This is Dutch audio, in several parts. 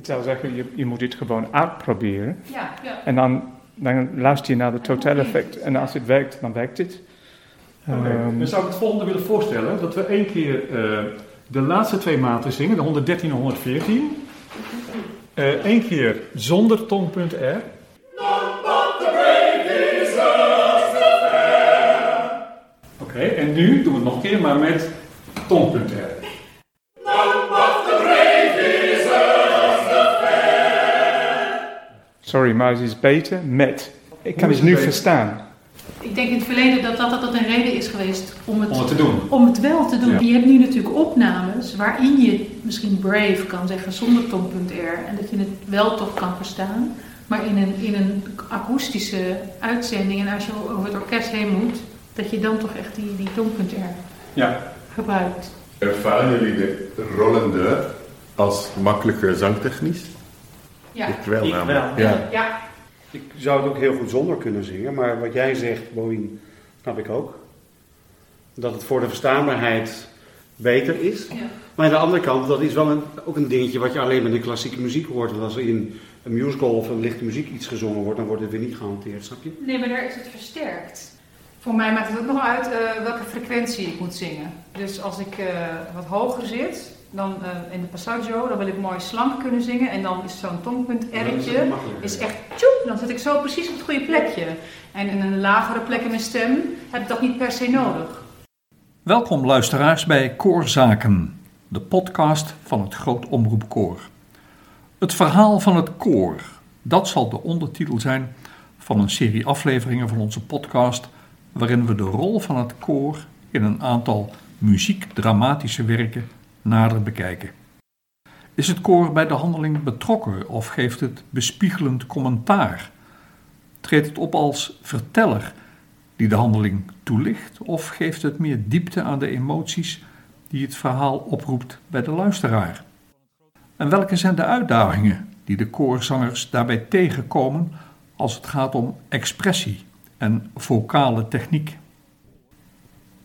Ik zou zeggen, je, je moet dit gewoon uitproberen. Ja, ja. En dan, dan luister je naar het totaal effect. En als het werkt, dan werkt het. Oké, Ehm, Dan zou ik het volgende willen voorstellen. Dat we één keer eh, de laatste twee maten zingen. De 113 en 114. Eén keer zonder tongpunt R. Oké, en nu doen we het nog een keer, maar met tongpunt sorry, maar het is beter met. Ik kan het nu verstaan. Ik denk in het verleden dat dat, dat dat een reden is geweest om het, Om het te doen. om het wel te doen. Ja. Je hebt nu natuurlijk opnames waarin je misschien brave kan zeggen zonder tongpunt R. En dat je het wel toch kan verstaan. Maar in een, in een akoestische uitzending en als je over het orkest heen moet, dat je dan toch echt die, die tongpunt R Ja. gebruikt. Ervaren jullie de rollende als makkelijker zangtechnisch? Ja. Ik wel Ik namelijk. wel. Ja. Ja, Ik zou het ook heel goed zonder kunnen zingen, maar wat jij zegt, Boeing, snap ik ook. Dat het voor de verstaanbaarheid beter is. ja. Maar aan de andere kant, dat is wel een, ook een dingetje wat je alleen met de klassieke muziek hoort. Want als er in een musical of een lichte muziek iets gezongen wordt, dan wordt het weer niet gehanteerd, snap je? Nee, maar daar is het versterkt. Voor mij maakt het ook nog uit eh, welke frequentie ik moet zingen. Dus als ik eh, wat hoger zit, dan eh, in de passaggio, dan wil ik mooi slank kunnen zingen. En dan is zo'n tongpunt Ja, is R'tje, is echt tjoep, dan zit ik zo precies op het goede plekje. En in een lagere plek in mijn stem heb ik dat niet per se nodig. Welkom luisteraars bij Koorzaken, de podcast van het Groot Omroep Koor. Het verhaal van het koor, dat zal de ondertitel zijn van een serie afleveringen van onze podcast, waarin we de rol van het koor in een aantal muziekdramatische werken nader bekijken. Is het koor bij de handeling betrokken of geeft het bespiegelend commentaar? Treedt het op als verteller die de handeling toelicht, of geeft het meer diepte aan de emoties die het verhaal oproept bij de luisteraar? En welke zijn de uitdagingen die de koorzangers daarbij tegenkomen als het gaat om expressie en vocale techniek?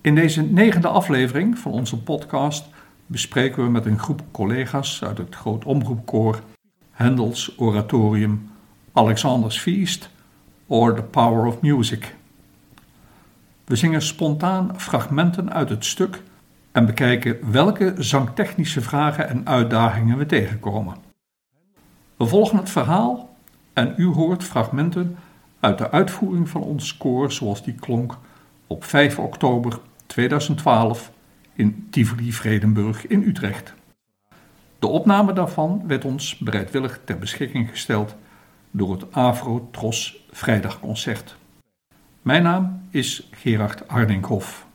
In deze negende aflevering van onze podcast bespreken we met een groep collega's uit het Groot Omroepkoor Hendels oratorium Alexander's Feast or The Power of Music. We zingen spontaan fragmenten uit het stuk en bekijken welke zangtechnische vragen en uitdagingen we tegenkomen. We volgen het verhaal en u hoort fragmenten uit de uitvoering van ons koor zoals die klonk op 5 oktober 2012 in Tivoli-Vredenburg in Utrecht. De opname daarvan werd ons bereidwillig ter beschikking gesteld door het Afro Tros Vrijdagconcert. Mijn naam is Gerard Hardinkhoff.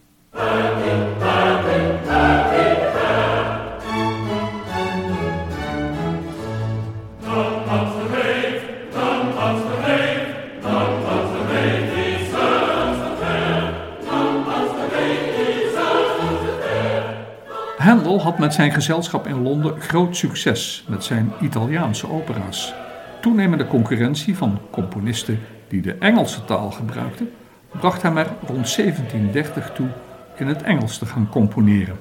Had met zijn gezelschap in Londen groot succes met zijn Italiaanse opera's. Toenemende concurrentie van componisten die de Engelse taal gebruikten, bracht hem er rond 1730 toe in het Engels te gaan componeren.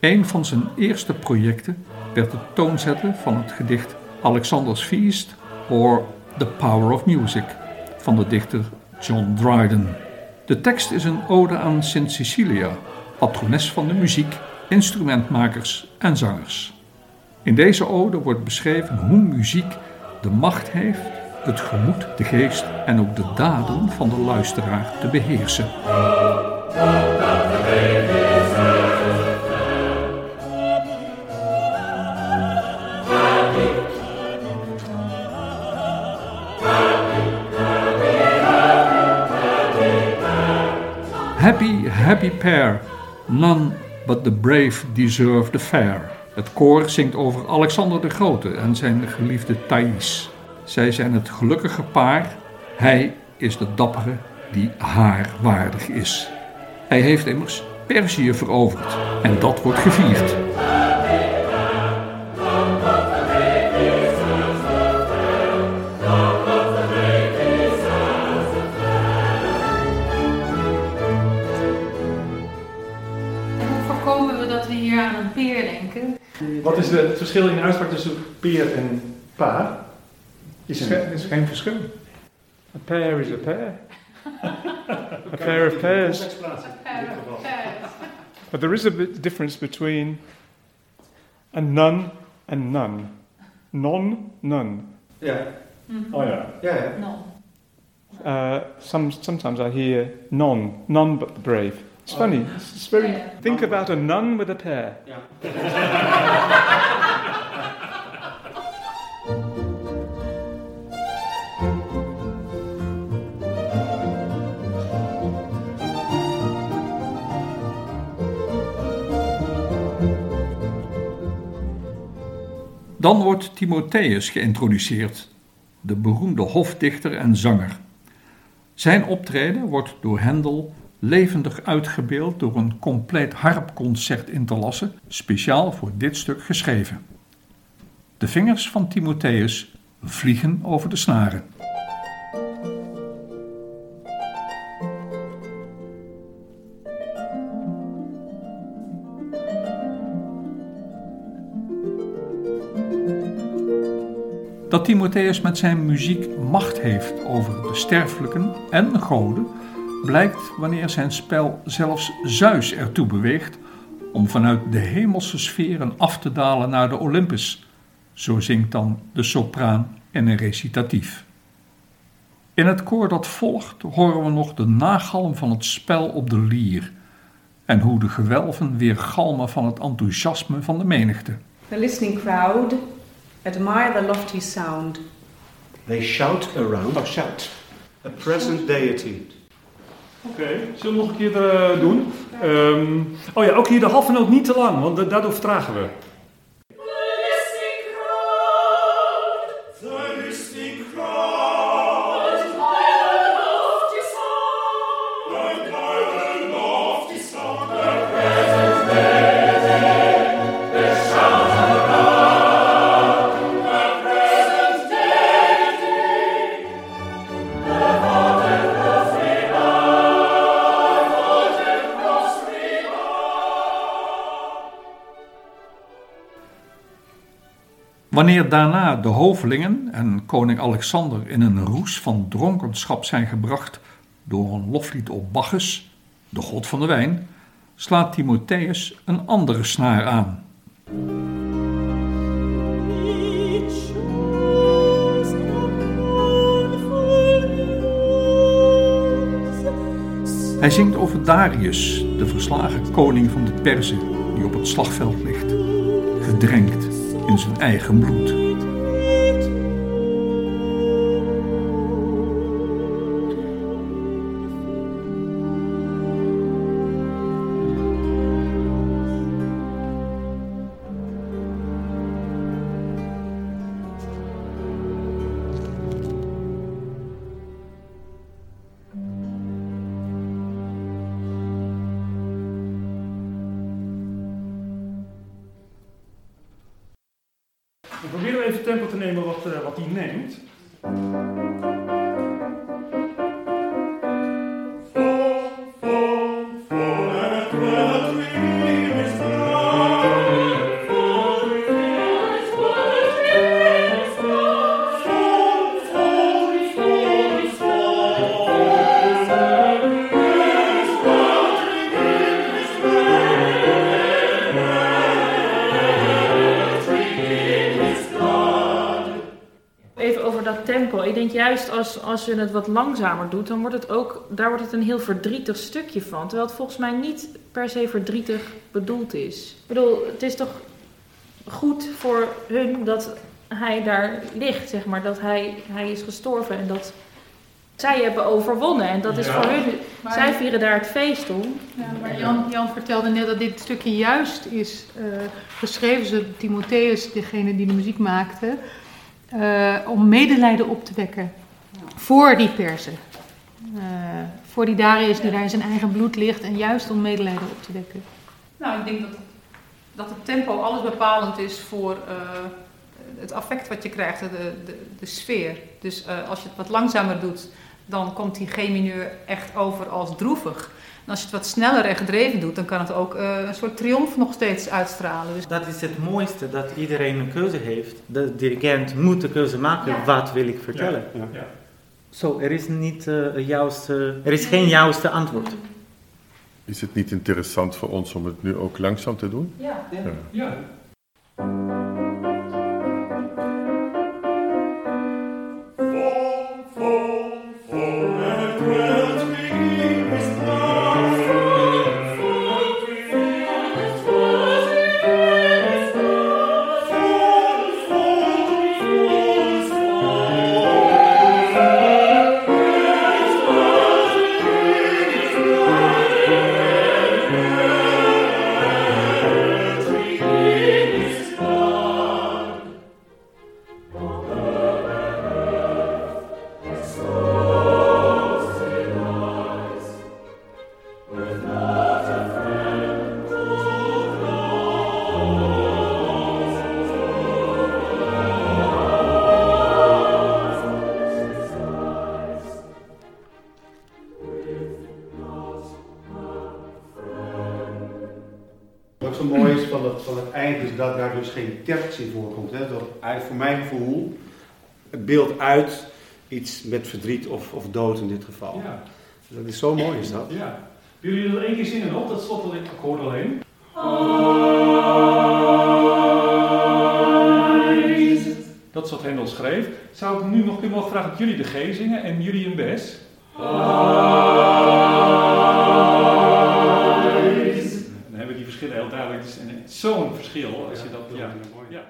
Een van zijn eerste projecten werd het toonzetten van het gedicht Alexander's Feast or The Power of Music van de dichter John Dryden. De tekst is een ode aan Sint Cecilia, patrones van de muziek, instrumentmakers en zangers. In deze ode wordt beschreven hoe muziek de macht heeft het gemoed, de geest en ook de daden van de luisteraar te beheersen. Happy, happy pair, none but the brave deserve the fair. Het koor zingt over Alexander de Grote en zijn geliefde Thais. Zij zijn het gelukkige paar, hij is de dappere die haar waardig is. Hij heeft immers Perzië veroverd en dat wordt gevierd. Is de- het verschil in de uitspraak tussen peer en Paar is Er is, is geen verschil. A pair is a pair. a pair of pairs. But there is a bit difference between a nun and none. Non, none. Ja, Oh ja. ja, ja. No. Uh, some, sometimes I hear non, none but the brave. It's funny. It's, it's very. Yeah. Think about a nun with a pair. ja. Dan wordt Timotheus geïntroduceerd, de beroemde hofdichter en zanger. Zijn optreden wordt door Hendel levendig uitgebeeld door een compleet harpconcert in te lassen, speciaal voor dit stuk geschreven. De vingers van Timotheus vliegen over de snaren. Dat Timotheus met zijn muziek macht heeft over de sterfelijken en de goden, blijkt wanneer zijn spel zelfs Zeus ertoe beweegt om vanuit de hemelse sferen af te dalen naar de Olympus. Zo zingt dan de sopraan in een recitatief. In het koor dat volgt horen we nog de nagalm van het spel op de lier en hoe de gewelven weer galmen van het enthousiasme van de menigte. The listening crowd admire the lofty sound. They shout around. Oh, shout. A present deity. Oké, zullen we nog een keer eh, doen? Ehm, oh ja, ook hier de halve noot niet te lang, want da- daardoor vertragen we. Wanneer daarna de hovelingen en koning Alexander in een roes van dronkenschap zijn gebracht door een loflied op Bacchus, de god van de wijn, slaat Timotheus een andere snaar aan. Hij zingt over Darius, de verslagen koning van de Perzen, die op het slagveld ligt, gedrenkt in zijn eigen bloed. Juist als, als je het wat langzamer doet, dan wordt het ook, daar wordt het een heel verdrietig stukje van. Terwijl het volgens mij niet per se verdrietig bedoeld is. Ik bedoel, het is toch goed voor hun dat hij daar ligt, zeg maar. Dat hij, hij is gestorven en dat zij hebben overwonnen. En dat is Ja. voor hun, Maar- zij vieren daar het feest om. Ja, maar Jan, Jan vertelde net dat dit stukje juist is eh, geschreven door Timotheus, degene die de muziek maakte, eh, om medelijden op te wekken voor die persen. Eh, voor die Darius die daar in zijn eigen bloed ligt en juist om medelijden op te wekken. Nou, ik denk dat, dat het tempo alles bepalend is voor eh, het affect wat je krijgt, de, de, de sfeer. Dus als je het wat langzamer doet, dan komt die G-mineur echt over als droevig. En als je het wat sneller en gedreven doet, dan kan het ook eh, een soort triomf nog steeds uitstralen. Dus Dat is het mooiste, dat iedereen een keuze heeft. De dirigent moet de keuze maken, Ja. wat wil ik vertellen. Ja. Ja. Zo, er is, niet, een juiste, er is geen juiste antwoord. Is het niet interessant voor ons om het nu ook langzaam te doen? ja. Ja. Daar dus geen tekst in voorkomt. Hè? Dat eigenlijk voor mijn gevoel het beeld uit iets met verdriet of, of dood in dit geval. Ja. Dat is zo mooi is dat. ja. Willen jullie dat één keer zingen nog? Dat slot alleen akkoord alleen. Dat is wat Hendel schreef. Zou ik nu nog kunnen mogen vragen dat jullie de G zingen en jullie een Bes? Verschillen heel duidelijk. Het is een- zo'n verschil als je dat. Ja. Ja.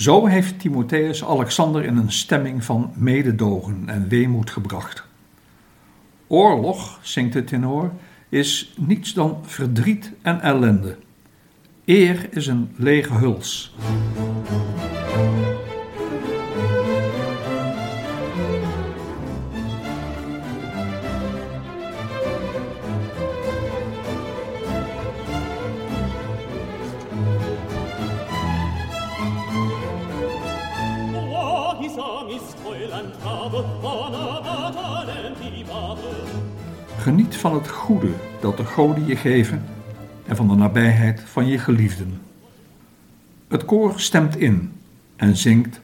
Zo heeft Timotheus Alexander in een stemming van mededogen en weemoed gebracht. Oorlog, zingt de tenor, is niets dan verdriet en ellende. Eer is een lege huls. Geniet van het goede dat de goden je geven en van de nabijheid van je geliefden. Het koor stemt in en zingt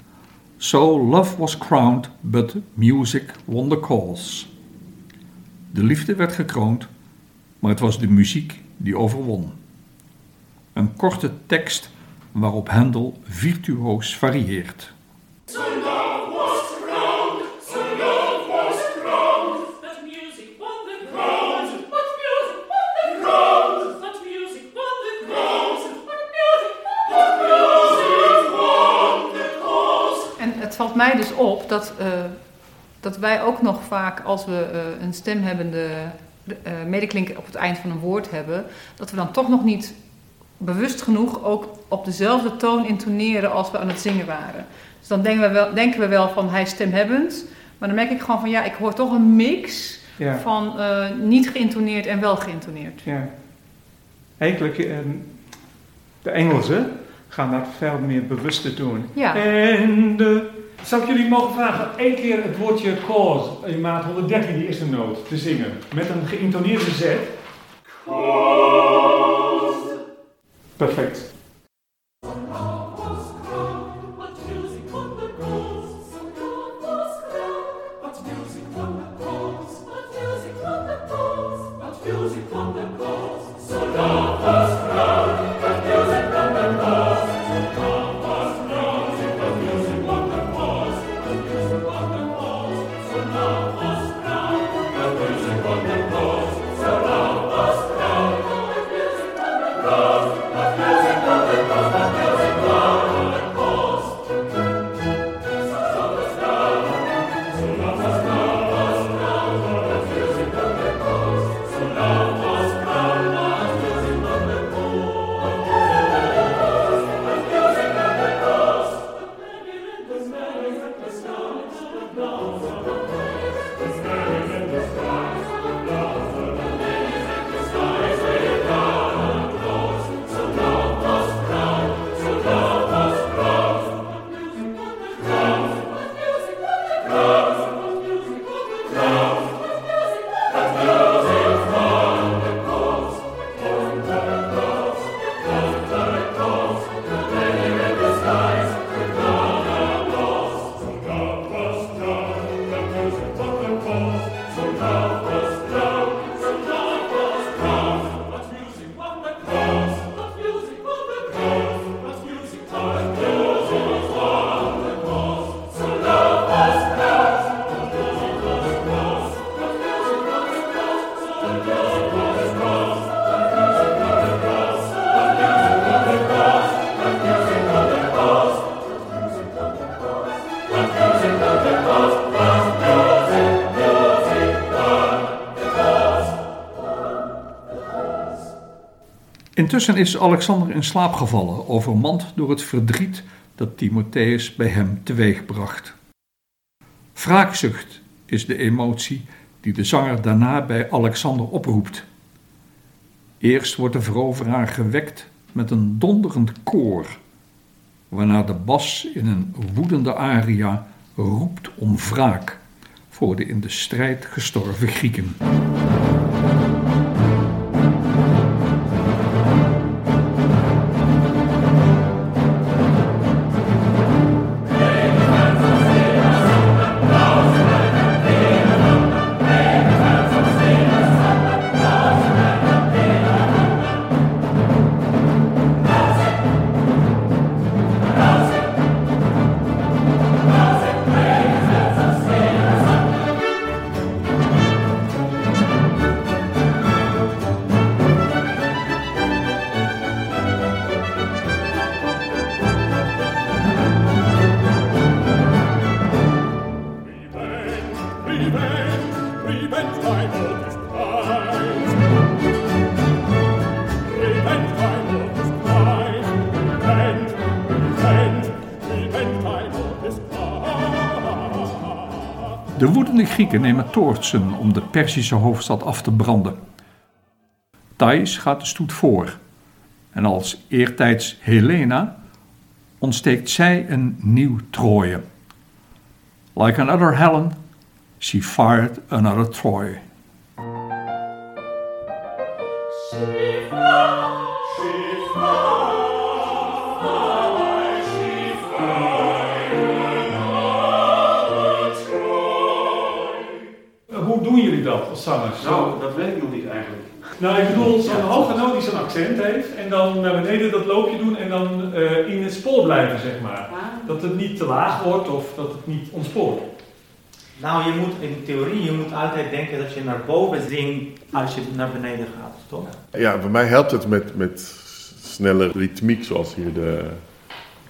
So love was crowned, but music won the cause. De liefde werd gekroond, maar het was de muziek die overwon. Een korte tekst waarop Handel virtuoos varieert. Mij dus op dat, eh, dat wij ook nog vaak, als we eh, een stemhebbende uh, medeklinker op het eind van een woord hebben, dat we dan toch nog niet bewust genoeg ook op dezelfde toon intoneren als we aan het zingen waren. Dus dan denken we wel, denken we wel van hij is stemhebbend, maar dan merk ik gewoon van ja, ik hoor toch een mix Ja. van eh, niet geïntoneerd en wel geïntoneerd. Ja. Eigenlijk, ehm, de Engelsen gaan dat veel meer bewuster doen. Ja. En de... Zou ik jullie mogen vragen één keer het woordje cause in maat 113, die eerste noot, te zingen. Met een geïntoneerde zet. Perfect. Intussen is Alexander in slaap gevallen, overmand door het verdriet dat Timotheus bij hem teweegbracht. Wraakzucht is de emotie die de zanger daarna bij Alexander oproept. Eerst wordt de veroveraar gewekt met een donderend koor, waarna de bas in een woedende aria roept om wraak voor de in de strijd gestorven Grieken. De woedende Grieken nemen toortsen om de Perzische hoofdstad af te branden. Thais gaat de stoet voor en als eertijds Helena ontsteekt zij een nieuw Troje. Like another Helen, she fired another Troy. Dat als zangers? Nou, dat weet ik nog niet eigenlijk. Nou, ik bedoel, zo'n hoge noot die zo'n accent heeft en dan naar beneden dat loopje doen en dan eh, in het spoor blijven, zeg maar. Dat het niet te laag wordt of dat het niet ontspoort. Nou, je moet in theorie, je moet altijd denken dat je naar boven zingt als je naar beneden gaat, toch? Ja, bij mij helpt het met, met snelle ritmiek, zoals hier de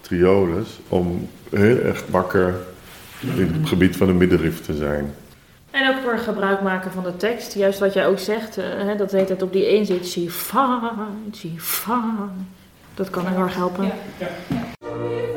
trioles, om heel erg wakker in het gebied van de middenrif te zijn. En ook voor gebruik maken van de tekst. Juist wat jij ook zegt, eh, hè, dat heet het op die één zit. Zie fa, zie fa. Dat kan heel erg helpen. Shiva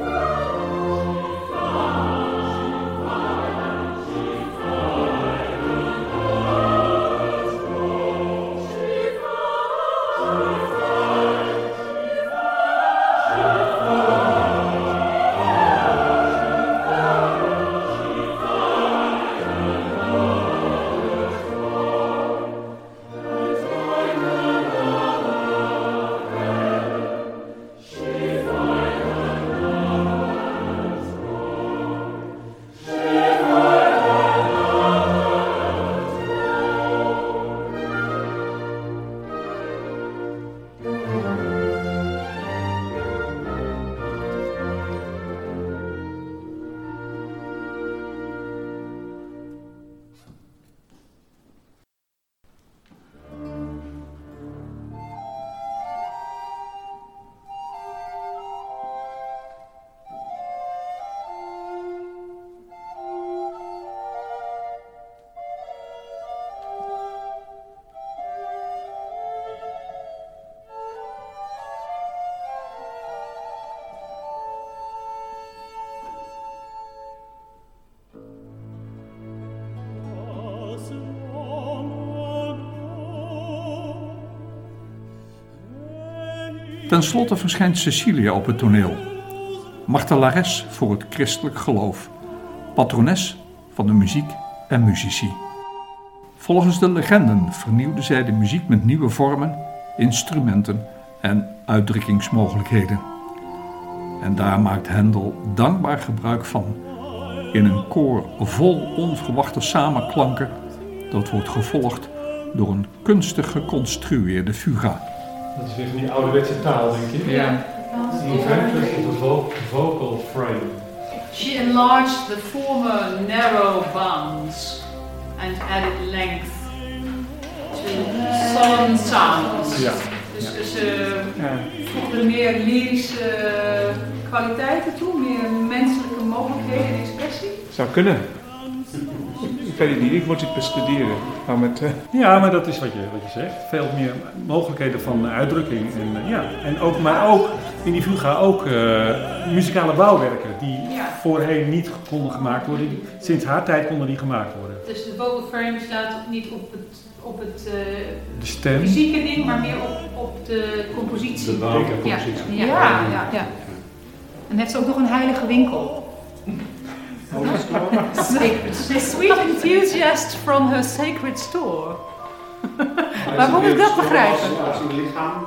Ten slotte verschijnt Cecilia op het toneel. Martelares voor het christelijk geloof. Patrones van de muziek en muzici. Volgens de legenden vernieuwde zij de muziek met nieuwe vormen, instrumenten en uitdrukkingsmogelijkheden. En daar maakt Hendel dankbaar gebruik van in een koor vol onverwachte samenklanken dat wordt gevolgd door een kunstig geconstrueerde fuga. Dat is weer van die ouderwetse taal, denk ik. Ja. Vo- vocal frame. She enlarged the former narrow bounds and added length to solemn sounds. Ja. Dus, dus ze Ja. voegde meer lyrische kwaliteiten toe, meer menselijke mogelijkheden en expressie. Zou kunnen. Ik weet het niet, ik moet het bestuderen. Maar met, eh, Ja, maar dat is wat je, wat je zegt. Veel meer mogelijkheden van uitdrukking. En, eh, ja. en ook, maar ook in die Fuga ook eh, muzikale bouwwerken die Ja. voorheen niet konden gemaakt worden. Die- Sinds haar tijd konden die gemaakt worden. Dus de vocal frame staat niet op het, op het eh, De stem. fysieke ding, maar meer op, op de compositie. De bouwcompositie. Ja. Ja, ja, ja. En heeft ze ook nog een heilige winkel. A sweet enthusiast from her sacred store. Maar hoe moet ik dat begrijpen? Als een lichaam,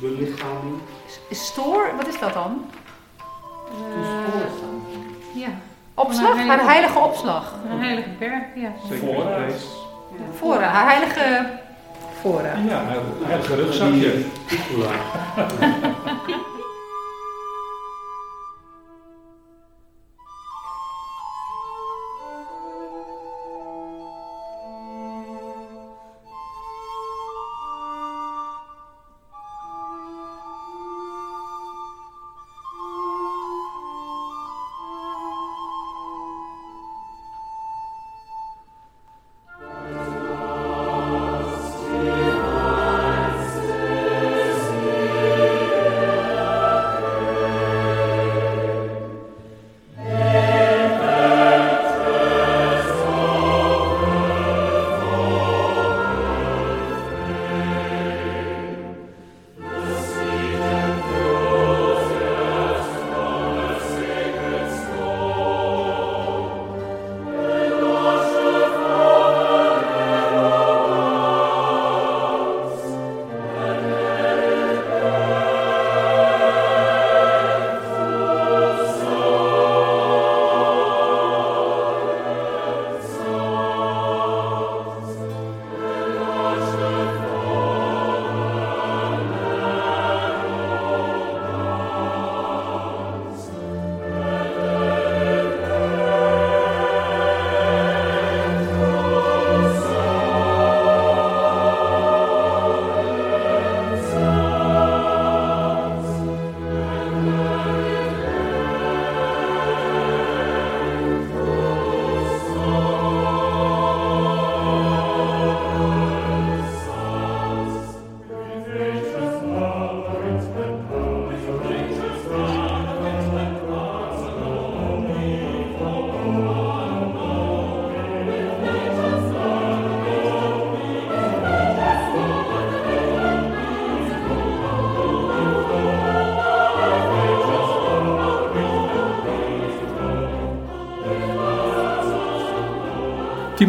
de lichaam. Store, wat is dat dan? Eh, ja, Opslag? Haar heilige opslag. een heilige berg, ja. Voorraad. Fora, haar heilige fora. Ja, een heilige rugzakje.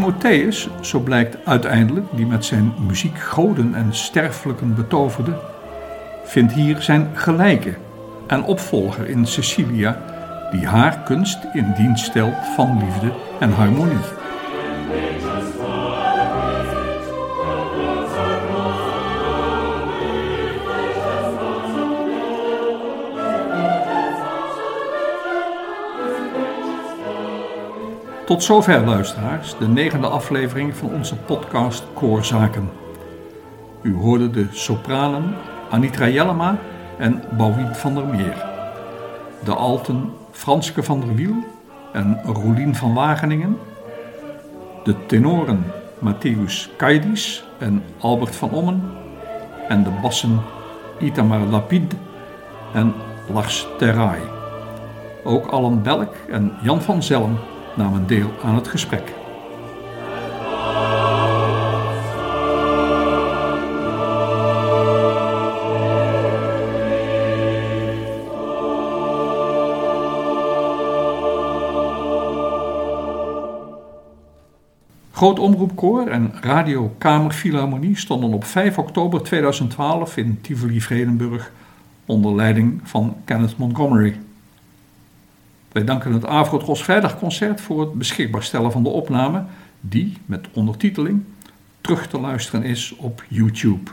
Timotheus, zo blijkt uiteindelijk, die met zijn muziek goden en sterfelijken betoverde, vindt hier zijn gelijke en opvolger in Cecilia, die haar kunst in dienst stelt van liefde en harmonie. Tot zover, luisteraars, de negende aflevering van onze podcast Koorzaken. U hoorde de sopranen Anitra Jellema en Bouwiet van der Meer. De alten Franske van der Wiel en Roelien van Wageningen. De tenoren Matthäus Kaidis en Albert van Ommen. En de bassen Itamar Lapid en Lars Terraai. Ook Allen Belk en Jan van Zelm namen deel aan het gesprek. Groot Omroepkoor en Radio Kamerfilharmonie stonden op 5 oktober 2012 in Tivoli Vredenburg onder leiding van Kenneth Montgomery. Wij danken het Avrotros Vrijdagconcert voor het beschikbaar stellen van de opname, die met ondertiteling terug te luisteren is op YouTube.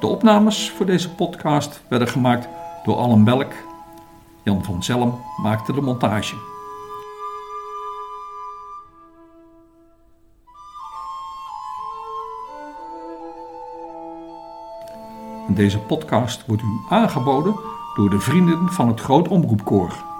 De opnames voor deze podcast werden gemaakt door Allen Belk. Jan van Zelm maakte de montage. Deze podcast wordt u aangeboden door de vrienden van het Groot Omroepkoor.